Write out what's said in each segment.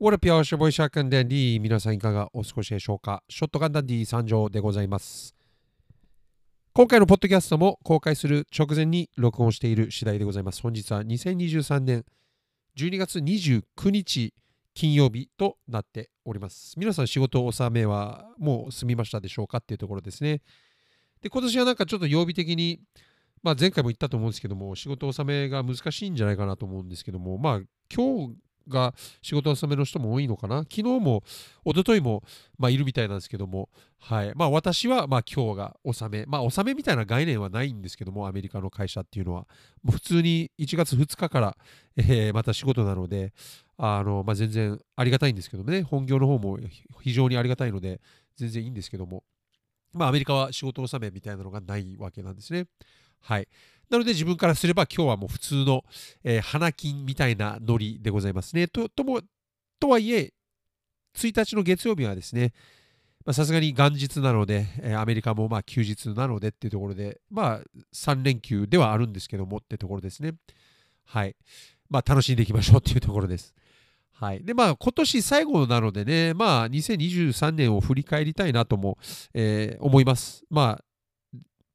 What up, y'all? シボイシャークンダンディ皆さんいかがお過ごしでしょうか？ショットガンダンディ参上でございます。今回のポッドキャストも公開する直前に録音している次第でございます。本日は2023年12月29日金曜日となっております。皆さん仕事納めはもう済みましたでしょうかっていうところですね。で、今年はなんかちょっと曜日的に、まあ前回も言ったと思うんですけども、仕事納めが難しいんじゃないかなと思うんですけども、まあ今日が仕事納めの人も多いのかな。昨日も一昨日もまあいるみたいなんですけども、はい。まあ私はまあ今日が納め。まあ納めみたいな概念はないんですけども、アメリカの会社っていうのは。もう普通に1月2日から、えーまた仕事なので、あの、まあ全然ありがたいんですけどもね、本業の方も非常にありがたいので、全然いいんですけども、まあアメリカは仕事納めみたいなのがないわけなんですね。はい。なので自分からすれば今日はもう普通の、えー花金みたいなノリでございますね。とともとはいえ、1日の月曜日はですね、さすがに元日なので、えーアメリカもまあ休日なのでっていうところで、まあ3連休ではあるんですけどもってところですね。はい。まあ楽しんでいきましょうっていうところです。はい。で、まあ今年最後なのでね、まあ2023年を振り返りたいなとも、えー思います。まあ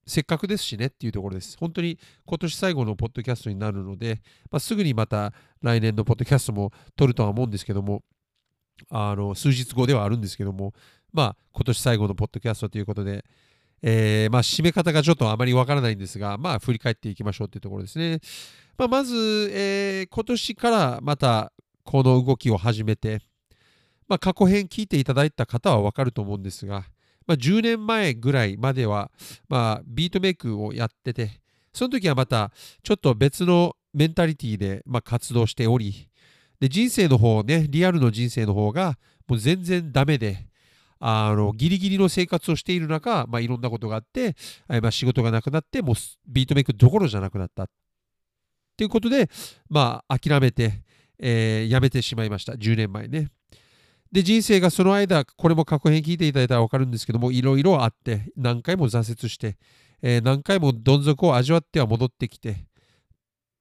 せっかくですしねっていうところです。本当に今年最後のポッドキャストになるので、まあ、すぐにまた来年のポッドキャストも撮るとは思うんですけども、あの数日後ではあるんですけども、まあ今年最後のポッドキャストということで、えーまあ締め方がちょっとあまりわからないんですが、まあ振り返っていきましょうというところですね。まあ、まず、えー今年からまたこの動きを始めて、まあ、過去編聞いていただいた方はわかると思うんですが、まあ、10年前ぐらいまでは、まあ、ビートメイクをやってて、その時はまたちょっと別のメンタリティで、まあ、活動しており、で人生の方ね、リアルの人生の方がもう全然ダメで、あのギリギリの生活をしている中、まあ、いろんなことがあって、まあ、仕事がなくなって、もうビートメイクどころじゃなくなった。っていうことで、まあ、諦めて、えーやめてしまいました。10年前ね。で、人生がその間、これも過去編聞いていただいたら分かるんですけども、いろいろあって、何回も挫折して、えー何回もどん底を味わっては戻ってきて、っ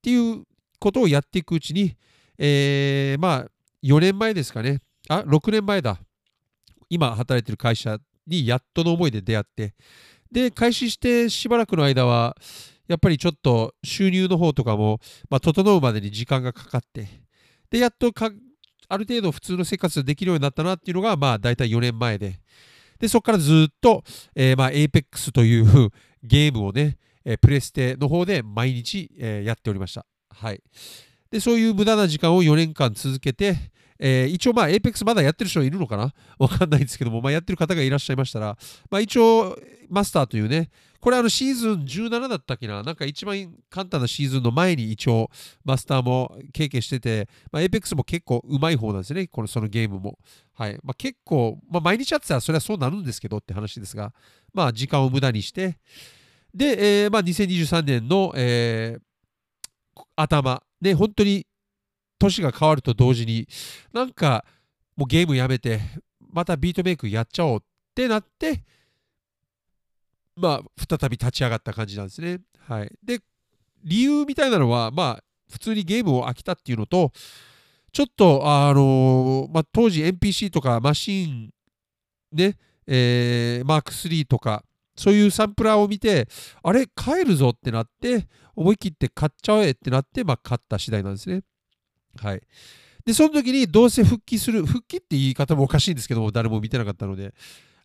ていうことをやっていくうちに、えーまあ、4年前ですかね。あ、6年前だ。今働いてる会社にやっとの思いで出会って、で、開始してしばらくの間は、やっぱりちょっと収入の方とかも、まあ、整うまでに時間がかかって、で、やっとある程度普通の生活できるようになったなっていうのが、まあ、大体4年前で、で、そこからずっと、えーまあ、Apex というゲームをね、えープレステの方で毎日、えーやっておりました。はい。で、そういう無駄な時間を4年間続けて、えー一応まあ Apex まだやってる人いるのかな？わかんないんですけども、まあ、やってる方がいらっしゃいましたら、まあ、一応マスターというね、これあのシーズン17だったっけな？なんか一番簡単なシーズンの前に一応マスターも経験してて、まあ、Apex も結構うまい方なんですね、このそのゲームも。はい。まあ、結構、まあ、毎日やってたらそれはそうなるんですけどって話ですが、まあ時間を無駄にして、で、えーまあ、2023年の、えー頭、ね、本当に年が変わると同時に、なんかもうゲームやめて、またビートメイクやっちゃおうってなって、まあ、再び立ち上がった感じなんですね。はい。で、理由みたいなのは、まあ、普通にゲームを飽きたっていうのと、ちょっと、あのまあ、当時 NPC とかマシン、ね、えーマーク3とか、そういうサンプラーを見て、あれ、買えるぞってなって、思い切って買っちゃえってなって、まあ、買った次第なんですね。はい。で、その時にどうせ復帰する、復帰って言い方もおかしいんですけども、誰も見てなかったので、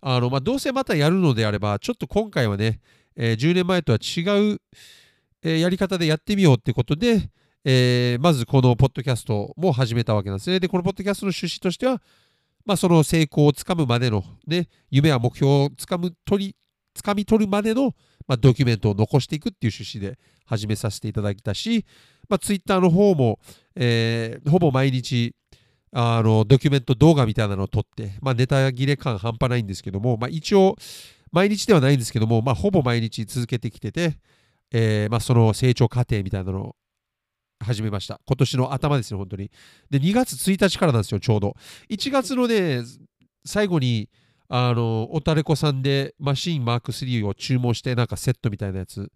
あの、まあ、どうせまたやるのであれば、ちょっと今回はね、えー10年前とは違う、えーやり方でやってみようってことで、えーまずこのポッドキャストも始めたわけなんですね。で、このポッドキャストの趣旨としては、まあ、その成功をつかむまでの、ね、夢や目標をつかむ取り、つかみ取るまでの、まあ、ドキュメントを残していくっていう趣旨で始めさせていただいたし、まあ、ツイッターの方も、えーほぼ毎日、あのドキュメント動画みたいなのを撮って、まあ、ネタ切れ感半端ないんですけども、まあ、一応、毎日ではないんですけども、まあ、ほぼ毎日続けてきてて、えーまあ、その成長過程みたいなのを始めました。今年の頭ですね、本当に。で、2月1日からなんですよ、ちょうど。1月のね、最後に、あの、おたれこさんでマシーンマーク3を注文して、なんかセットみたいなやつ。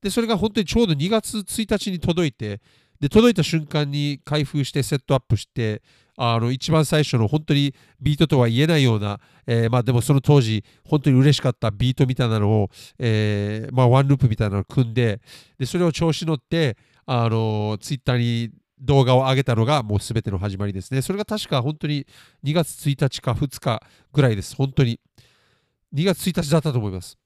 で、それが本当にちょうど2月1日に届いて、で届いた瞬間に開封してセットアップしてあの一番最初の本当にビートとは言えないような、えー、まあでもその当時本当に嬉しかったビートみたいなのを、えー、まあワンループみたいなのを組んででそれを調子乗ってあのツイッターに動画を上げたのがもう全ての始まりですね。それが確か本当に2月1日か2日ぐらいです。本当に。2月1日だったと思います。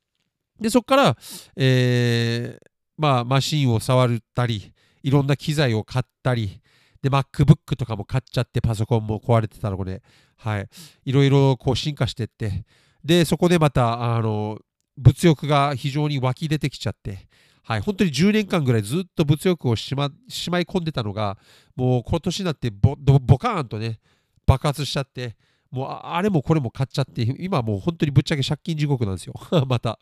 で、そこから、えー、まあ、マシンを触ったり、いろんな機材を買ったり、で、MacBook とかも買っちゃって、パソコンも壊れてたので、はい、いろいろこう進化してって、で、そこでまた、あの、物欲が非常に湧き出てきちゃって、はい、本当に10年間ぐらいずっと物欲をしましまい込んでたのが、もう今年になってボボカーンとね、爆発しちゃって、もうあれもこれも買っちゃって、今もう本当にぶっちゃけ借金地獄なんですよ。また。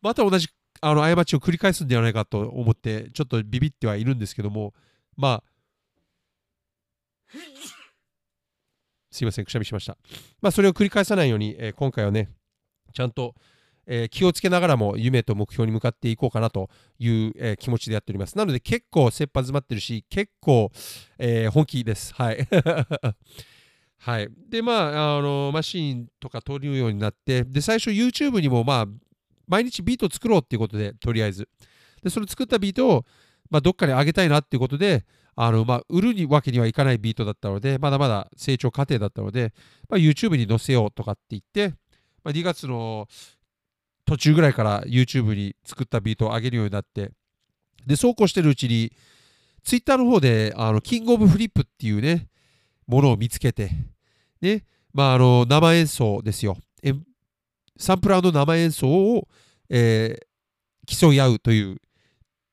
また同じあの過ちを繰り返すんではないかと思って、ちょっとビビってはいるんですけども、まあ、すいません、くしゃみしました。まあ、それを繰り返さないように、えー、今回はね、ちゃんと、えー、気をつけながらも夢と目標に向かっていこうかなという、えー、気持ちでやっております。なので結構切羽詰まってるし、結構、え、本気です。はい。はい。で、まあ、あの、マシーンとか取るようになって、で、最初 YouTube にも、まあ、毎日ビート作ろうっていうことで、とりあえず。で、その作ったビートを、まあ、どっかに上げたいなっていうことで、あの、まあ、売るわけにはいかないビートだったので、まだまだ成長過程だったので、まあ、YouTube に載せようとかって言って、まあ、2月の途中ぐらいから YouTube に作ったビートを上げるようになって、で、そうこうしてるうちに、Twitter の方で、あの、キングオブフリップっていうね、ものを見つけて、ね、まあ、あの、生演奏ですよ。サンプラーの生演奏を、えー、競い合うという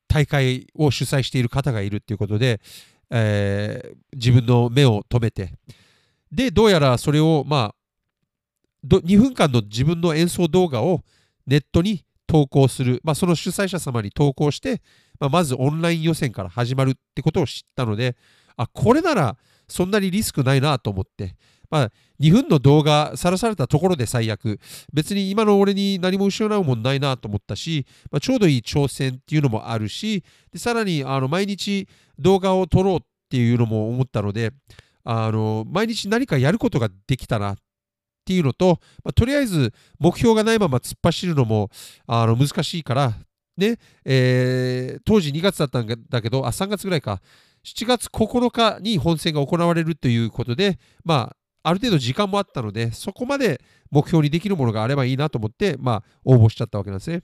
大会を主催している方がいるっていうことで、えー、自分の目を留めて、で、どうやらそれを、まあ、2分間の自分の演奏動画をネットに投稿する、まあ、その主催者様に投稿して、まあ、まずオンライン予選から始まるってことを知ったので、あ、これならそんなにリスクないなと思って、まあ、2分の動画さらされたところで最悪、別に今の俺に何も失うもんないなと思ったし、まあ、ちょうどいい挑戦っていうのもあるし、でさらにあの毎日動画を撮ろうっていうのも思ったので、あの毎日何かやることができたなっていうのと、まあ、とりあえず目標がないまま突っ走るのもあの難しいから、ねえー、当時2月だったんだけど、あ、3月ぐらいか、7月9日に本戦が行われるということで、まあ、ある程度時間もあったので、そこまで目標にできるものがあればいいなと思って、まあ、応募しちゃったわけなんですね。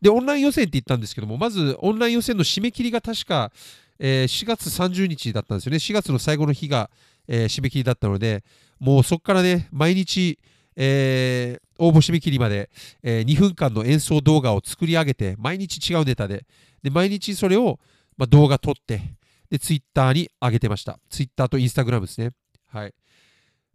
で、オンライン予選って言ったんですけども、まずオンライン予選の締め切りが確か、えー、4月30日だったんですよね。4月の最後の日が、えー、締め切りだったので、もうそこからね、毎日、えー、応募締め切りまで、えー、2分間の演奏動画を作り上げて、毎日違うネタで、で毎日それを、まあ、動画撮って、で、ツイッターに上げてました。ツイッターとインスタグラムですね。はい。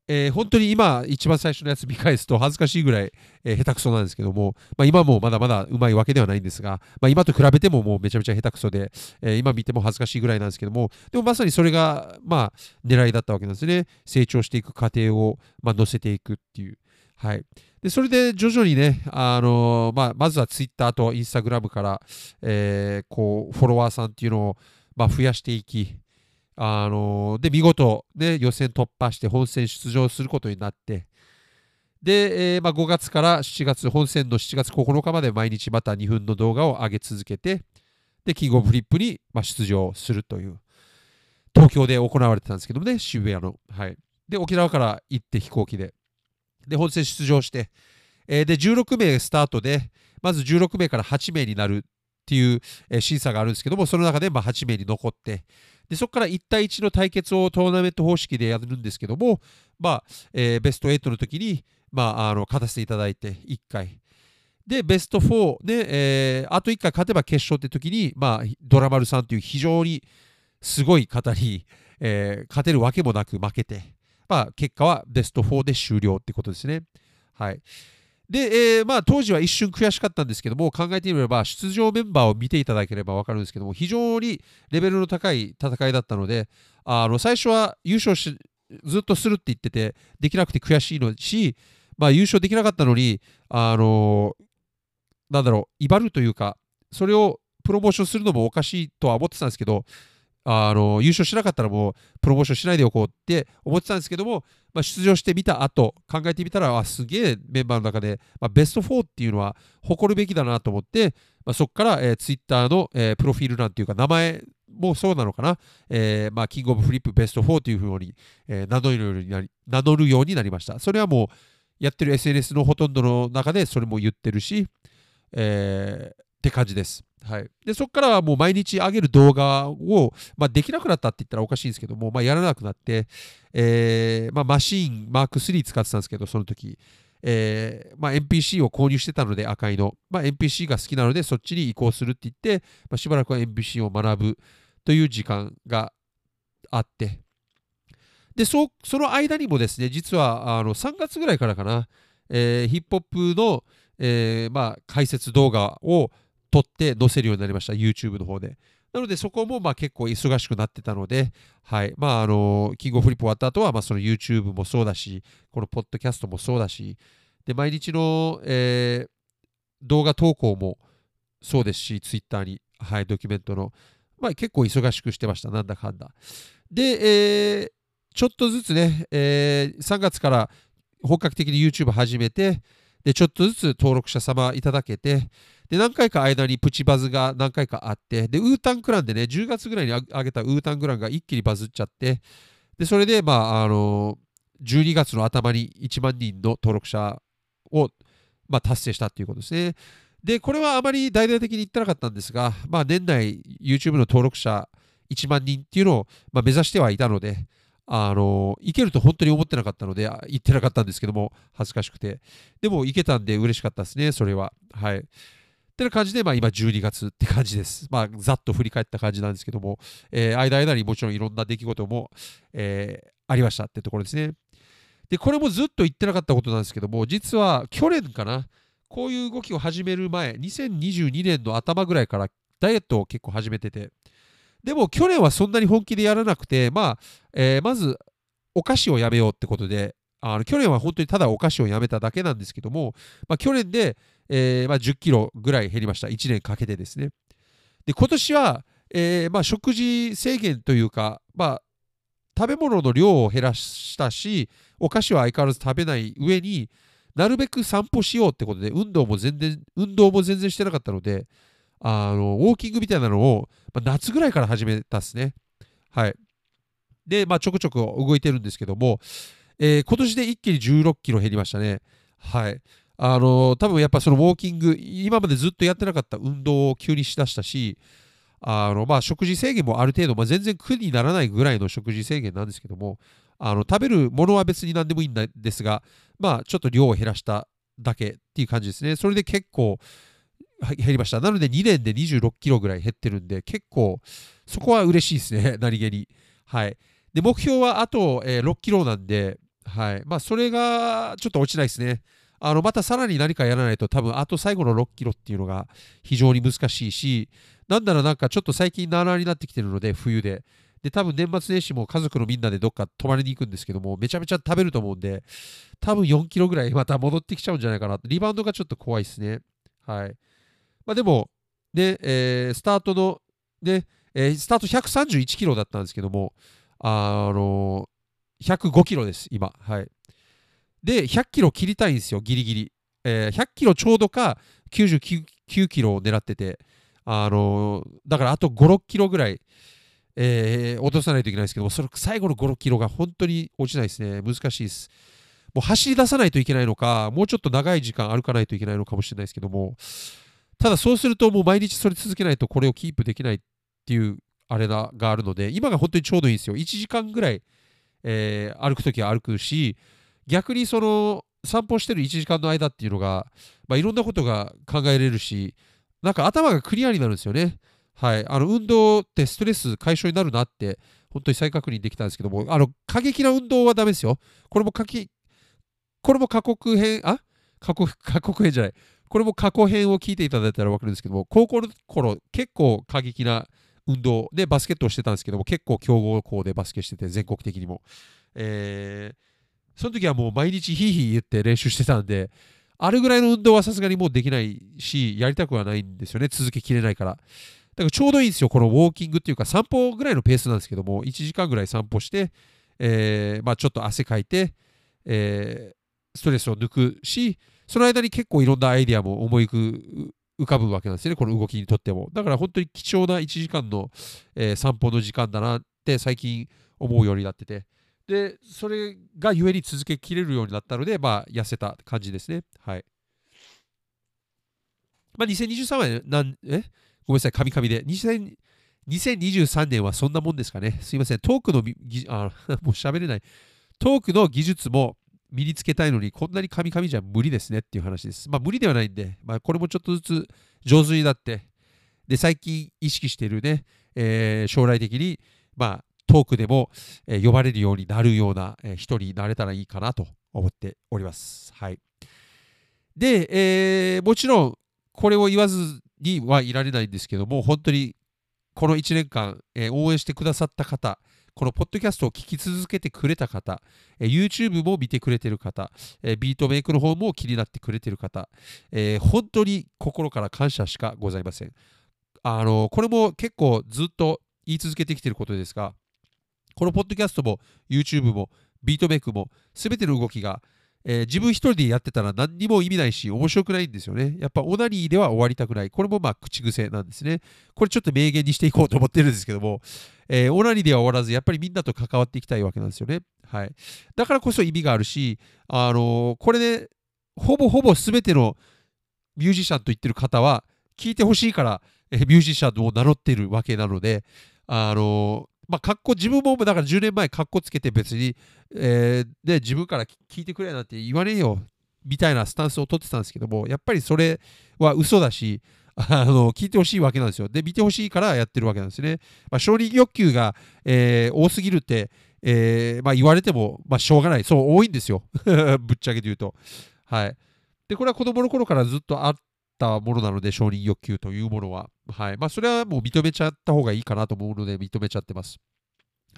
えー、本当に今、一番最初のやつ見返すと恥ずかしいぐらい、えー、下手くそなんですけども、まあ、今もまだまだうまいわけではないんですが、まあ、今と比べてももうめちゃめちゃ下手くそで、えー、今見ても恥ずかしいぐらいなんですけども、でもまさにそれが、まあ、狙いだったわけなんですね。成長していく過程を、まあ、乗せていくっていう。はい。で、それで徐々にね、あのまあ、まずはツイッターとインスタグラムから、えーこう、フォロワーさんっていうのを、まあ、増やしていき、あので、見事、ね、予選突破して本戦出場することになって、で、えー、まあ、5月から7月、本戦の7月9日まで毎日また2分の動画を上げ続けて、で、キングオブフリップに、ま出場するという、東京で行われてたんですけどもね、渋谷の。はい。で、沖縄から行って飛行機で。で、本戦出場して、えー、で、16名スタートで、まず16名から8名になるっていう、え審査があるんですけども、その中でま8名に残って、でそこから1対1の対決をトーナメント方式でやるんですけども、まあえー、ベスト8の時に、まあ、あの勝たせていただいて1回。で、ベスト4で、えー、あと1回勝てば決勝って時に、まあ、ドラマルさんという非常にすごい方に、えー、勝てるわけもなく負けて、まあ、結果はベスト4で終了ってことですね。はい。で、えー、まあ、当時は一瞬悔しかったんですけども、考えてみれば、出場メンバーを見ていただければ分かるんですけども、非常にレベルの高い戦いだったので、あの最初は優勝し、ずっとするって言ってて、できなくて悔しいのし、まあ、優勝できなかったのに、あのなんだろう、威張るというか、それをプロモーションするのもおかしいとは思ってたんですけど、あの優勝しなかったらもうプロモーションしないでおこうって思ってたんですけども、まあ、出場してみた後考えてみたらあすげえメンバーの中で、まあ、ベスト4っていうのは誇るべきだなと思って、まあ、そこから、えー、ツイッターの、えー、プロフィール欄っていうか名前もそうなのかな、えーまあ、キングオブフリップベスト4というふうに、えー、名乗るようになり名乗るようになりました。それはもうやってる SNS のほとんどの中でそれも言ってるし、えー、って感じです。はい、でそこからはもう毎日上げる動画を、まあ、できなくなったって言ったらおかしいんですけども、まあ、やらなくなって、えーまあ、マシーンマーク3使ってたんですけどその時、えーまあ、NPC を購入してたので赤いの、まあ、NPC が好きなのでそっちに移行するって言って、まあ、しばらくは NPC を学ぶという時間があって。でそその間にもですね実はあの3月ぐらいからかな、えー、ヒップホップの、えーまあ、解説動画を撮って載せるようになりました？YouTube の方で。なのでそこもまあ結構忙しくなってたので、はい。まあ、あのキングオフリップ終わった後はまその YouTube もそうだしこのポッドキャストもそうだしで毎日の、えー、動画投稿もそうですし Twitter に、はい、ドキュメントの、まあ、結構忙しくしてました。なんだかんだ。で、えー、ちょっとずつね、えー、3月から本格的に YouTube 始めてでちょっとずつ登録者様いただけてで、何回か間にプチバズが何回かあって、で、ウータンクランでね、10月ぐらいに上げたウータンクランが一気にバズっちゃって、で、それで、まあ、あの、12月の頭に1万人の登録者を、まあ、達成したっていうことですね。で、これはあまり大々的に言ってなかったんですが、まあ、年内 YouTube の登録者1万人っていうのを、まあ、目指してはいたので、あの、いけると本当に思ってなかったので、言ってなかったんですけども、恥ずかしくて。でも、いけたんで嬉しかったですね、それは。はい。ってな感じで、まあ、今12月って感じです。まあ、ざっと振り返った感じなんですけども、えー、間間にもちろんいろんな出来事も、えー、ありましたってところですね。で、これもずっと言ってなかったことなんですけども、実は去年かな、こういう動きを始める前、2022年の頭ぐらいからダイエットを結構始めてて、でも去年はそんなに本気でやらなくて、まあ、えー、まずお菓子をやめようってことで、あの去年は本当にただお菓子をやめただけなんですけども、まあ、去年で、えーまあ、10キロぐらい減りました。1年かけてですね。で、今年は、えーまあ、食事制限というか、まあ、食べ物の量を減らしたし、お菓子は相変わらず食べない上になるべく散歩しようってことで、運動も全然、運動も全然してなかったので、あのウォーキングみたいなのを、まあ、夏ぐらいから始めたっすね。はい。で、まあ、ちょくちょく動いてるんですけども、えー、今年で一気に16キロ減りましたね。はい。あの多分やっぱそのウォーキング、今までずっとやってなかった運動を急にしだしたし、あのまあ、食事制限もある程度、まあ、全然苦にならないぐらいの食事制限なんですけども、あの食べるものは別に何でもいいんですが、まあ、ちょっと量を減らしただけっていう感じですね。それで結構減りました。なので2年で26キロぐらい減ってるんで、結構そこは嬉しいですね、何気に。はい。で、目標はあと、えー、6キロなんで、はい。まあ、それがちょっと落ちないですね。あのまたさらに何かやらないと多分あと最後の6キロっていうのが非常に難しいしなんならなんかちょっと最近ならになってきてるので冬でで多分年末年始も家族のみんなでどっか泊まりに行くんですけどもめちゃめちゃ食べると思うんで多分4キロぐらいまた戻ってきちゃうんじゃないかなリバウンドがちょっと怖いですねはいまあでもで、えー、スタートので、えー、スタート131キロだったんですけどもあの105キロです今はいで、100キロ切りたいんですよ、ギリギリ。えー、100キロちょうどか99キロを狙ってて、あのー、だからあと5、6キロぐらい、えー、落とさないといけないですけどその最後の5、6キロが本当に落ちないですね。難しいです。もう走り出さないといけないのか、もうちょっと長い時間歩かないといけないのかもしれないですけども、ただそうするともう毎日それ続けないとこれをキープできないっていうあれがあるので、今が本当にちょうどいいんですよ。1時間ぐらい、えー、歩くときは歩くし、逆にその散歩してる1時間の間っていうのが、まあ、いろんなことが考えれるし、なんか頭がクリアになるんですよね。はい。あの、運動ってストレス解消になるなって、本当に再確認できたんですけども、あの、過激な運動はダメですよ。これも過激、これも過酷編、あ？過酷、過酷編じゃない。これも過去編を聞いていただいたら分かるんですけども、高校の頃、結構過激な運動でバスケットをしてたんですけども、結構強豪校でバスケしてて、全国的にも。えーその時はもう毎日ヒーヒー言って練習してたんで、あれぐらいの運動はさすがにもうできないし、やりたくはないんですよね、続けきれないから。だからちょうどいいんですよ、このウォーキングっていうか散歩ぐらいのペースなんですけども、1時間ぐらい散歩して、えー、まあ、ちょっと汗かいて、えー、ストレスを抜くし、その間に結構いろんなアイディアも思い浮かぶわけなんですよね、この動きにとっても。だから本当に貴重な1時間の、えー、散歩の時間だなって最近思うようになってて。で、それがゆえに続けきれるようになったので、まあ、痩せた感じですね。はい。まあ、2023は、ね、なんえ？ごめんなさい、カミカミで。2023年はそんなもんですかね。すいません。トークのあ、もう喋れない。トークの技術も身につけたいのに、こんなにカミカミじゃ無理ですねっていう話です。まあ、無理ではないんで、まあ、これもちょっとずつ上手になって、で、最近意識しているね、えー、将来的に、まあ、トークでも、えー、呼ばれるようになるような、えー、人になれたらいいかなと思っております。はい。で、えー、もちろん、これを言わずにはいられないんですけども、本当にこの1年間、えー、応援してくださった方、このポッドキャストを聞き続けてくれた方、えー、YouTube も見てくれてる方、えー、ビートメイクの方も気になってくれてる方、えー、本当に心から感謝しかございません。あのこれも結構ずっと言い続けてきてることですが、このポッドキャストも YouTube もビートメイクも全ての動きが、えー、自分一人でやってたら何にも意味ないし面白くないんですよね。やっぱオナニーでは終わりたくない。これもまあ口癖なんですね。これちょっと明言にしていこうと思ってるんですけども、えー、オナニーでは終わらずやっぱりみんなと関わっていきたいわけなんですよね。はい。だからこそ意味があるし、あのー、これで、ほぼほぼ全てのミュージシャンと言ってる方は聞いてほしいから、え、ミュージシャンを名乗ってるわけなので、あのまあ、格好、自分もだから10年前、格好つけて別に、えー、で、自分から聞いてくれなんて言わねえよ、みたいなスタンスを取ってたんですけども、やっぱりそれは嘘だし、あの聞いてほしいわけなんですよ。で、見てほしいからやってるわけなんですね。まあ、承認欲求が、えー、多すぎるって、えー、まあ、言われても、まあ、しょうがない。そう、多いんですよ。ぶっちゃけて言うと。はい。で、これは子供の頃からずっとあったものなので、承認欲求というものは。はい。まあ、それはもう認めちゃった方がいいかなと思うので、認めちゃってます。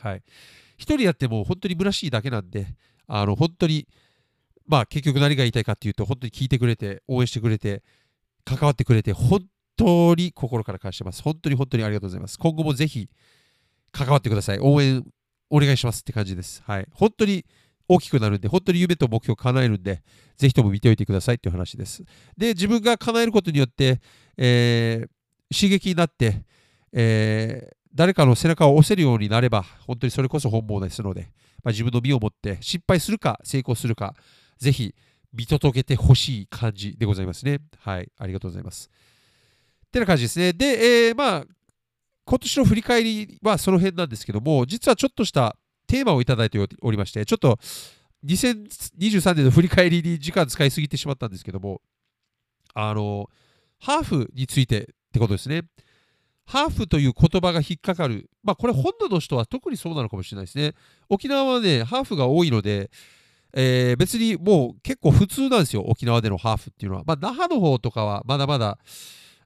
はい。一人やっても本当に虚しいだけなんで、あの、本当に、まあ、結局何が言いたいかっていうと、本当に聞いてくれて、応援してくれて、関わってくれて、本当に心から感謝します。本当に本当にありがとうございます。今後もぜひ、関わってください。応援お願いしますって感じです。はい。本当に大きくなるんで、本当に夢と目標を叶えるんで、ぜひとも見ておいてくださいっていう話です。で、自分が叶えることによって、えー、刺激になって、えー、誰かの背中を押せるようになれば、本当にそれこそ本望ですので、まあ、自分の身をもって失敗するか成功するか、ぜひ見届けてほしい感じでございますね。はい、ありがとうございます。ってな感じですね。で、えー、まあ、今年の振り返りはその辺なんですけども、実はちょっとしたテーマをいただいておりまして、ちょっと2023年の振り返りに時間使いすぎてしまったんですけども、あの、ハーフについてってことですね。ハーフという言葉が引っかかる。まあ、これ本土の人は特にそうなのかもしれないですね。沖縄はね、ハーフが多いので、えー、別にもう結構普通なんですよ、沖縄でのハーフっていうのは。まあ、那覇の方とかはまだまだ、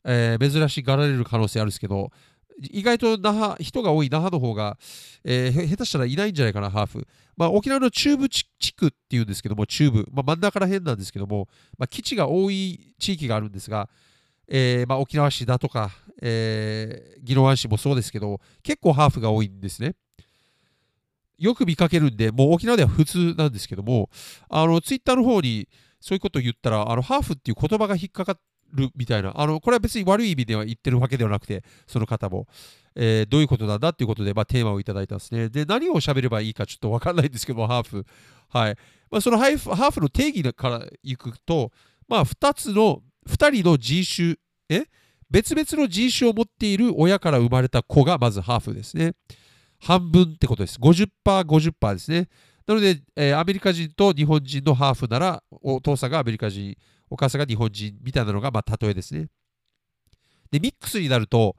えー、珍しがられる可能性あるんですけど、意外と那覇人が多い那覇の方が、えー、下手したらいないんじゃないかな、ハーフ。まあ、沖縄の中部地区っていうんですけども、中部、まあ、真ん中ら辺なんですけども、まあ、基地が多い地域があるんですが、えーまあ、沖縄市だとか、えー、宜野湾市もそうですけど、結構ハーフが多いんですね。よく見かけるんで、もう沖縄では普通なんですけども、あのツイッターの方にそういうことを言ったら、あのハーフっていう言葉が引っかかっるみたいな、あのこれは別に悪い意味では言ってるわけではなくて、その方も、えー、どういうことなんだっていうことで、まあ、テーマをいただいたんですね。で、何を喋ればいいかちょっと分かんないんですけども、ハーフ。はい。まあ、そのハーフハーフの定義からいくと、まあ、2つの、2人の人種、え？別々の人種を持っている親から生まれた子がまずハーフですね。半分ってことです。50%、50%ですね。なので、えー、アメリカ人と日本人のハーフなら、お父さんがアメリカ人、お母さんが日本人みたいなのが、まあ、例えですね。で、ミックスになると、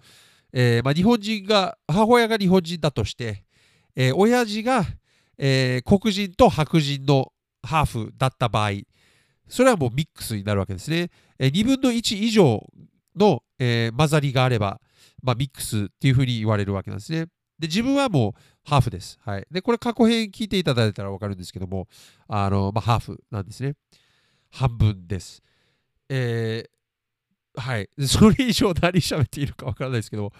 えー、まあ、日本人が、母親が日本人だとして、えー、親父が、えー、黒人と白人のハーフだった場合、それはもうミックスになるわけですね。えー、2分の1以上の、えー、混ざりがあれば、まあ、ミックスっていうふうに言われるわけなんですね。で、自分はもうハーフです。はい。で、これ過去編聞いていただいたらわかるんですけども、あの、まあ、ハーフなんですね。半分です。えーはい。それ以上何喋っているかわからないですけど、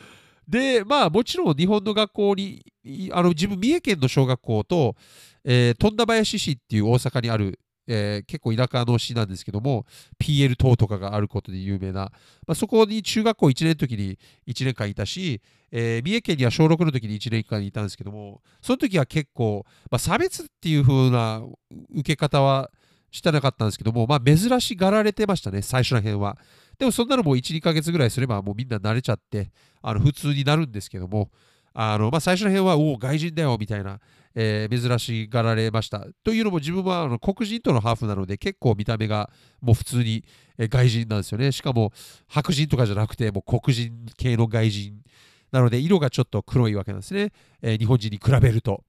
で、まあもちろん日本の学校に、あの自分、三重県の小学校と、えー、富田林市っていう大阪にある、えー、結構田舎の市なんですけども、PL 等とかがあることで有名な、まあ、そこに中学校1年の時に1年間いたし、えー、三重県には小6の時に1年間いたんですけども、その時は結構、まあ、差別っていう風な受け方はしてなかったんですけども、まあ、珍しがられてましたね、最初ら辺は。でもそんなのも1、2ヶ月ぐらいすればもうみんな慣れちゃって、あの普通になるんですけども、あのまあ、最初の辺は、おお、外人だよみたいな、えー、珍しがられました。というのも自分はあの黒人とのハーフなので結構見た目がもう普通に、え、外人なんですよね。しかも白人とかじゃなくてもう黒人系の外人なので色がちょっと黒いわけなんですね。えー、日本人に比べると。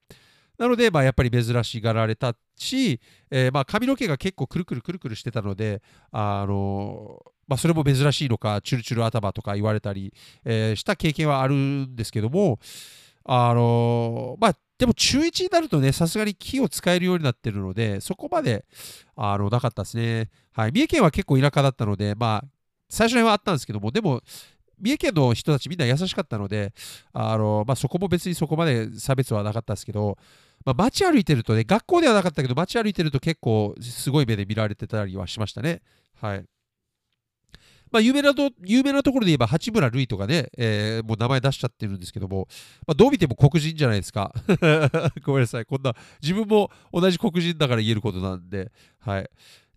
なので、まあ、やっぱり珍しがられたし、えー、まあ髪の毛が結構くるくるくるくるしてたので、あのまあ、それも珍しいのか、チュルチュル頭とか言われたり、えー、した経験はあるんですけども、あのまあ、でも中1になるとね、さすがに木を使えるようになってるので、そこまであのなかったですね。はい。三重県は結構田舎だったので、まあ、最初にはあったんですけども、でも、三重県の人たちみんな優しかったので、あのまあ、そこも別にそこまで差別はなかったですけど、まあ、街歩いてるとね、学校ではなかったけど、街歩いてると結構すごい目で見られてたりはしましたね。はい。まあ、有名なと有名なところで言えば八村塁とかね、えー、もう名前出しちゃってるんですけども、まあ、どう見ても黒人じゃないですか。ごめんなさい、こんな、自分も同じ黒人だから言えることなんで、はい。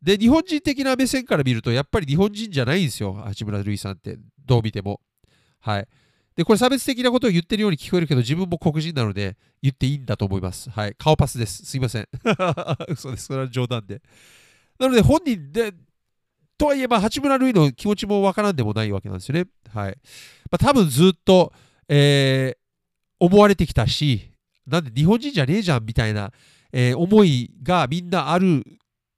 で、日本人的な目線から見ると、やっぱり日本人じゃないんですよ、八村塁さんって、どう見ても。はい。で、これ差別的なことを言ってるように聞こえるけど、自分も黒人なので、言っていいんだと思います。はい。顔パスです。すいません。嘘です。それは冗談で。なので、本人で、とはいえ、ば、八村塁の気持ちもわからんでもないわけなんですよね。はい。まあ、多分ずっと、えー、思われてきたし、なんで日本人じゃねえじゃんみたいな、えー、思いがみんなある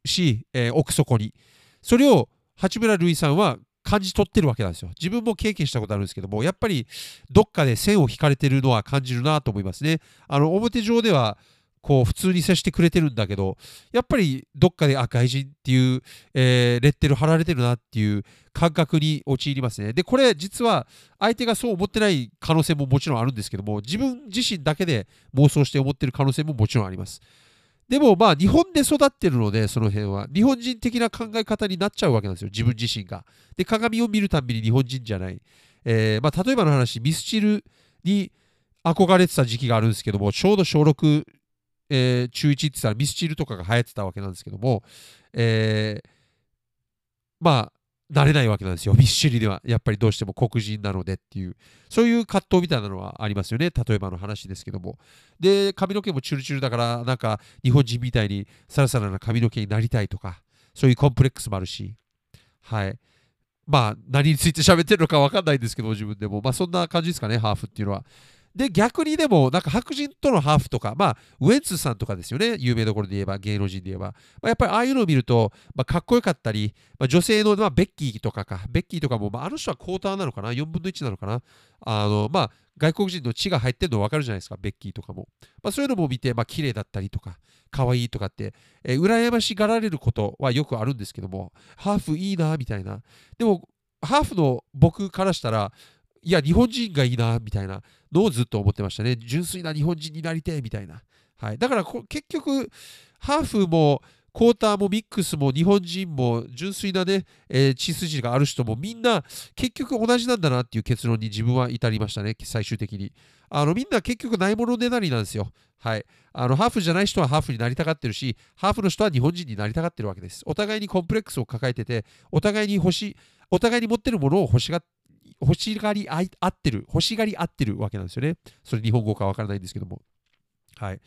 し、えー、奥底に。それを八村塁さんは感じ取ってるわけなんですよ。自分も経験したことあるんですけども、やっぱりどっかで線を引かれてるのは感じるなと思いますね。あの表上ではこう普通に接してくれてるんだけどやっぱりどっかであ外人っていう、えー、レッテル貼られてるなっていう感覚に陥りますねでこれ実は相手がそう思ってない可能性ももちろんあるんですけども自分自身だけで妄想して思ってる可能性ももちろんありますでもまあ日本で育ってるのでその辺は日本人的な考え方になっちゃうわけなんですよ。自分自身が。で鏡を見るたびに日本人じゃない、えー、まあ、例えばの話ミスチルに憧れてた時期があるんですけどもちょうど小6えー、中1って言ったらミスチルとかが流行ってたわけなんですけども、えー、まあ、なれないわけなんですよ。ミスチルでは。やっぱりどうしても黒人なのでっていう、そういう葛藤みたいなのはありますよね。例えばの話ですけども。で、髪の毛もチュルチュルだから、なんか日本人みたいにサラサラな髪の毛になりたいとか、そういうコンプレックスもあるし、はい。まあ、何について喋ってるのか分かんないんですけど、自分でも。まあ、そんな感じですかね、ハーフっていうのは。で、逆にでも、なんか白人とのハーフとか、まあ、ウェンツさんとかですよね、有名どころで言えば、芸能人で言えば。まあ、やっぱりああいうのを見ると、まあ、かっこよかったり、まあ、女性の、まあ、ベッキーとかか、ベッキーとかも、まあ、あの人はクォーターなのかな、4分の1なのかな？あの、まあ、外国人の血が入ってるの分かるじゃないですか、ベッキーとかも。まあ、そういうのも見て、まあ、綺麗だったりとか、可愛いとかって、えー、羨ましがられることはよくあるんですけども、ハーフいいな、みたいな。でも、ハーフの僕からしたら、いや、日本人がいいな、みたいなのをずっと思ってましたね。純粋な日本人になりて、みたいな。はい。だから結局、ハーフも、クォーターもミックスも日本人も純粋なね、えー、血筋がある人もみんな結局同じなんだなっていう結論に自分は至りましたね、最終的に。あのみんな結局ないものねだりなんですよ。はい。あのハーフじゃない人はハーフになりたがってるし、ハーフの人は日本人になりたがってるわけです。お互いにコンプレックスを抱えてて、お互いに欲しい、お互いに持ってるものを欲しがっ欲しがり合ってる、欲しがり合ってるわけなんですよね。それ日本語かわからないんですけども。はい。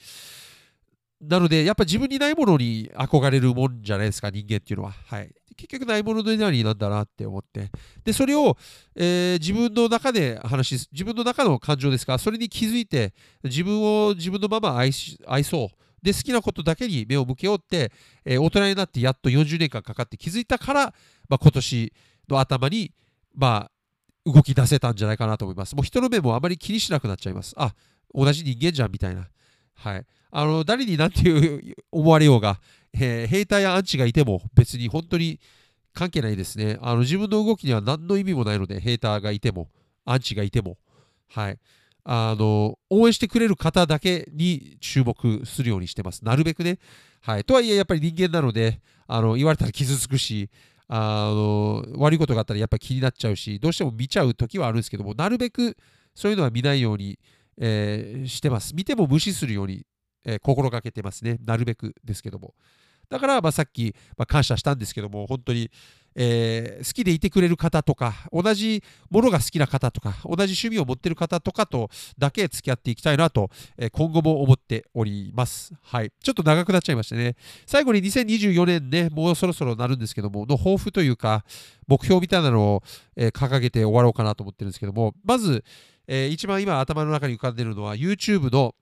なので、やっぱ自分にないものに憧れるもんじゃないですか、人間っていうのは。はい。結局ないもののなりなんだなって思って。で、それを、えー、自分の中で話し、自分の中の感情ですか、それに気づいて、自分を自分のまま愛し愛そう。で、好きなことだけに目を向けようって、えー、大人になってやっと40年間かかって気づいたから、まあ、今年の頭に、まあ、動き出せたんじゃないかなと思います。もう人の目もあまり気にしなくなっちゃいます。あ、同じ人間じゃんみたいな。はい。あの、誰に何ていう思われようが、えー、兵隊やアンチがいても別に本当に関係ないですね。あの自分の動きには何の意味もないので、ヘーターがいても、アンチがいても、はい。あの、応援してくれる方だけに注目するようにしてます。なるべくね。はい。とはいえ、やっぱり人間なので、あの、言われたら傷つくし、あの、悪いことがあったらやっぱり気になっちゃうし、どうしても見ちゃう時はあるんですけども、なるべくそういうのは見ないように、えー、してます。見ても無視するように、えー、心がけてますね。なるべくですけども。だから、まあ、さっき、まあ、感謝したんですけども、本当に、えー、好きでいてくれる方とか、同じものが好きな方とか、同じ趣味を持ってる方とかとだけ付き合っていきたいなと、えー、今後も思っております。はい。ちょっと長くなっちゃいましたね。最後に2024年ね、もうそろそろなるんですけども、の抱負というか、目標みたいなのを、えー、掲げて終わろうかなと思ってるんですけども、まず、えー、一番今頭の中に浮かんでるのは YouTube の、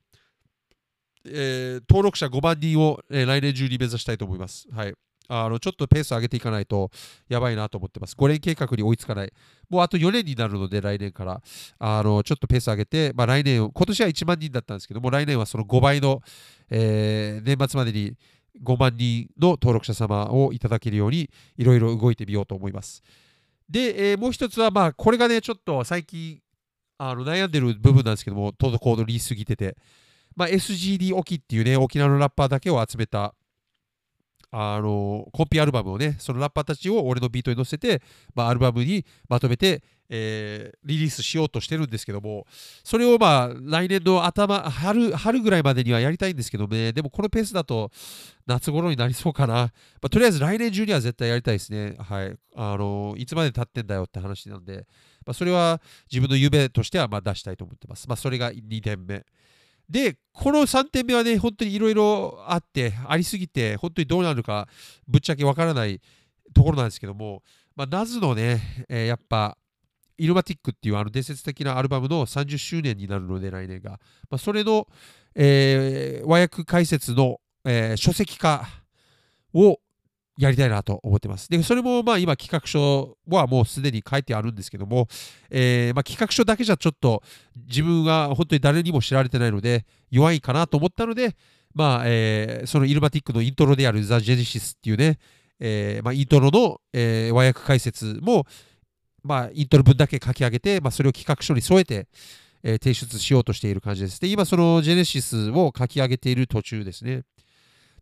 えー、登録者5万人を、えー、来年中に目指したいと思います。はい。あのちょっとペース上げていかないとやばいなと思ってます。5年計画に追いつかない。もうあと4年になるので、来年から。あのちょっとペース上げて、まあ、来年、今年は1万人だったんですけども、来年はその5倍の、えー、年末までに5万人の登録者様をいただけるように、いろいろ動いてみようと思います。で、えー、もう一つは、まあ、これがね、ちょっと最近あの悩んでる部分なんですけども、滞りすぎてて、まあ、SGD 沖っていうね、沖縄のラッパーだけを集めた、あのコピーアルバムをね、そのラッパーたちを俺のビートに乗せて、まあ、アルバムにまとめて、えー、リリースしようとしてるんですけども、それをまあ来年の頭春、春ぐらいまでにはやりたいんですけどね、でもこのペースだと夏頃になりそうかな。まあ、とりあえず来年中には絶対やりたいですね。はい。あのいつまで経ってんだよって話なんで、まあ、それは自分の夢としてはま出したいと思ってます。まあ、それが2点目。で、この3点目はね、本当にいろいろあって、ありすぎて、本当にどうなるか、ぶっちゃけわからないところなんですけども、まあ、ナズのね、えー、やっぱ、イルマティックっていうあの伝説的なアルバムの30周年になるので、来年が。まあ、それの、えー、和訳解説の、えー、書籍化をやりたいなと思ってます。で、それもまあ今企画書はもうすでに書いてあるんですけども、えー、ま、企画書だけじゃちょっと自分は本当に誰にも知られてないので弱いかなと思ったので、まあ、えー、そのイルマティックのイントロであるザ・ジェネシスっていうね、えー、ま、イントロの、え和訳解説も、まあ、イントロ分だけ書き上げて、まあ、それを企画書に添えて、え提出しようとしている感じです。で、今そのジェネシスを書き上げている途中ですね。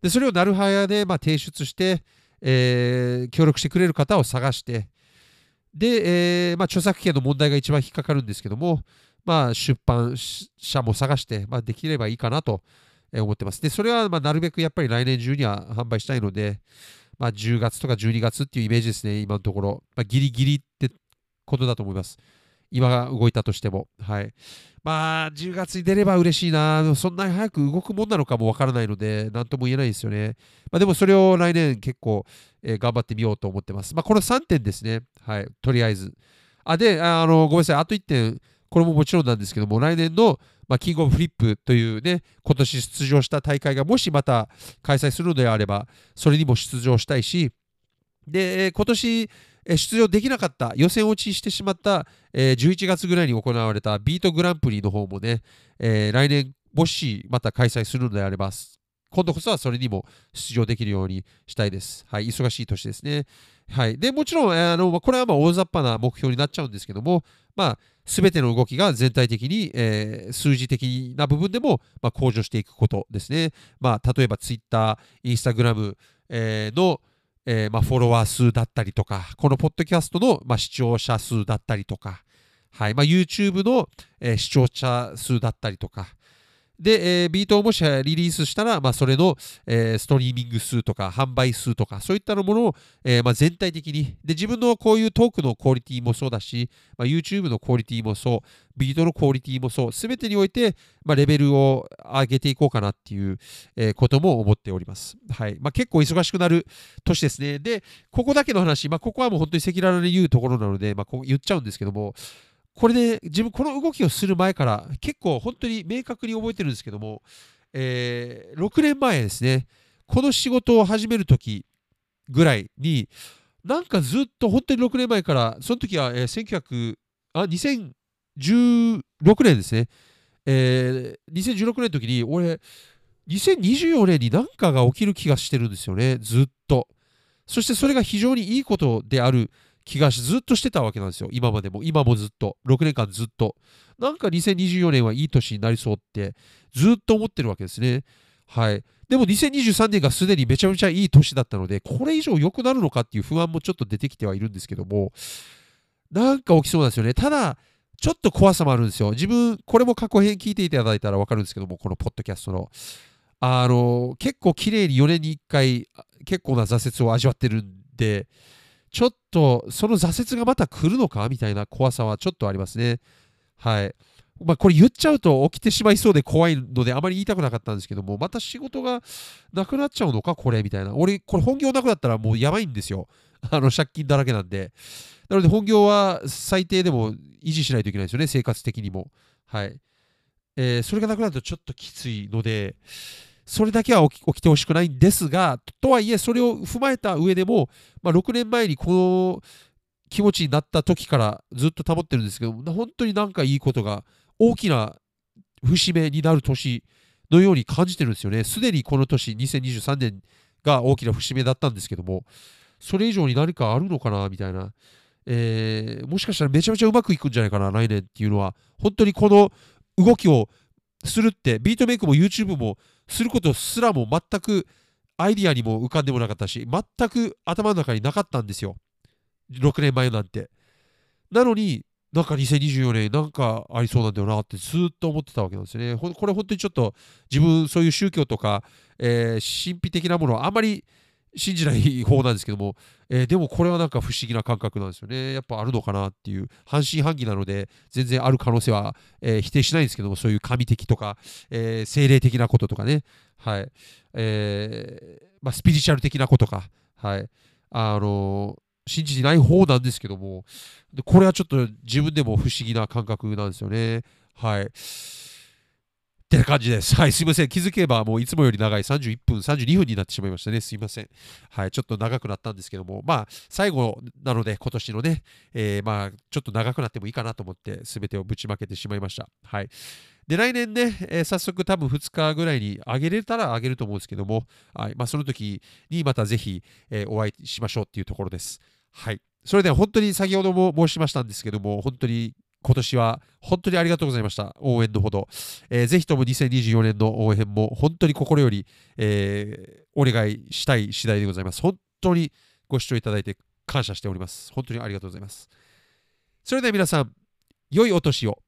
で、それをなるはやで、ま提出して、えー、協力してくれる方を探して、で、えー、まあ、著作権の問題が一番引っかかるんですけども、まあ、出版社も探して、まあ、できればいいかなと思ってます。で、それはまなるべくやっぱり来年中には販売したいので、まあ、10月とか12月っていうイメージですね、今のところ。まあ、ギリギリってことだと思います。今動いたとしても。はい。まあ、10月に出れば嬉しいな。そんなに早く動くもんなのかもわからないので、なんとも言えないですよね。まあ、でもそれを来年結構、えー、頑張ってみようと思ってます。まあ、この3点ですね。はい。とりあえず。あ、で、あの、ごめんなさい。あと1点。これももちろんなんですけども、来年の、まあ、キングオブフリップというね、今年出場した大会がもしまた開催するのであれば、それにも出場したいし、で、今年、出場できなかった、予選落ちしてしまった、えー、11月ぐらいに行われたビートグランプリの方もね、えー、来年、もしまた開催するのであれば、今度こそはそれにも出場できるようにしたいです。はい、忙しい年ですね。はい、でもちろん、あのこれはま大雑把な目標になっちゃうんですけども、まあ、全ての動きが全体的に、えー、数字的な部分でも、まあ、向上していくことですね。まあ、例えば Twitter、Instagram、えー、の、えー、まあ、フォロワー数だったりとか、このポッドキャストの、まあ、視聴者数だったりとか、はいまあ、YouTube の、えー、視聴者数だったりとか、で、えー、ビートをもしリリースしたら、まあ、それの、えー、ストリーミング数とか販売数とかそういったものを、えー、まあ、全体的に。で自分のこういうトークのクオリティもそうだし、まあ、YouTube のクオリティもそうビートのクオリティもそう全てにおいて、まあ、レベルを上げていこうかなっていう、えことも思っております、はい。まあ、結構忙しくなる年ですね。でここだけの話、まあ、ここはもう本当に赤裸々に言うところなので、まあ、こう言っちゃうんですけどもこれで自分この動きをする前から結構本当に明確に覚えてるんですけども、えー、6年前ですね。この仕事を始める時ぐらいになんかずっと本当に6年前からその時は、えー、1900あ2016年ですね、えー、2016年の時に俺2024年に何かが起きる気がしてるんですよね。ずっと。そしてそれが非常にいいことである。気がずっとしてたわけなんですよ。今までも。今もずっと。6年間ずっと。なんか2024年はいい年になりそうってずっと思ってるわけですね。はい。でも2023年がすでにめちゃめちゃいい年だったので、これ以上良くなるのかっていう不安もちょっと出てきてはいるんですけども、なんか起きそうなんですよね。ただ、ちょっと怖さもあるんですよ。自分、これも過去編聞いていただいたら分かるんですけども、このポッドキャストの。あの、結構綺麗に4年に1回、結構な挫折を味わってるんで、ちょっとその挫折がまた来るのかみたいな怖さはちょっとありますね。はい。まあ、これ言っちゃうと起きてしまいそうで怖いのであまり言いたくなかったんですけども、また仕事がなくなっちゃうのか、これみたいな。俺、これ本業なくなったらもうやばいんですよ。あの借金だらけなんで。なので本業は最低でも維持しないといけないですよね、生活的にも。はい。えー、それがなくなるとちょっときついので、それだけは起きてほしくないんですが、とはいえ、それを踏まえた上でも、まあ、6年前にこの気持ちになった時からずっと保ってるんですけど、本当になんかいいことが、大きな節目になる年のように感じてるんですよね。すでにこの年、2023年が大きな節目だったんですけども、それ以上に何かあるのかなみたいな。えー、もしかしたらめちゃめちゃうまくいくんじゃないかな、来年っていうのは。本当にこの動きをするって、ビートメイクも YouTube もすることすらも全くアイディアにも浮かんでもなかったし、全く頭の中になかったんですよ。6年前なんて。なのに、なんか2024年なんかありそうなんだよなってずっと思ってたわけなんですよね。これ本当にちょっと自分そういう宗教とか、えー、神秘的なものはあんまり信じない方なんですけども、えー、でもこれはなんか不思議な感覚なんですよね。やっぱあるのかなっていう、半信半疑なので、全然ある可能性は、えー、否定しないんですけども、そういう神的とか、えー、精霊的なこととかね、はい、えまあ、スピリチュアル的なことか、はい、あの信じてない方なんですけども、これはちょっと自分でも不思議な感覚なんですよね。はい。ってな感じです。はい、すいません。気づけばもういつもより長い31分、32分になってしまいましたね。すいません。はい、ちょっと長くなったんですけども、まあ、最後なので、今年のね、えー、まあ、ちょっと長くなってもいいかなと思って、すべてをぶちまけてしまいました。はい。で、来年ね、えー、早速多分2日ぐらいに上げれたら上げると思うんですけども、はいまあ、その時にまたぜひ、えー、お会いしましょうっていうところです。はい。それでは本当に先ほども申しましたんですけども、本当に今年は本当にありがとうございました。応援のほど。えー、ぜひとも2024年の応援も本当に心より、えー、お願いしたい次第でございます。本当にご視聴いただいて感謝しております。本当にありがとうございます。それでは皆さん、良いお年を。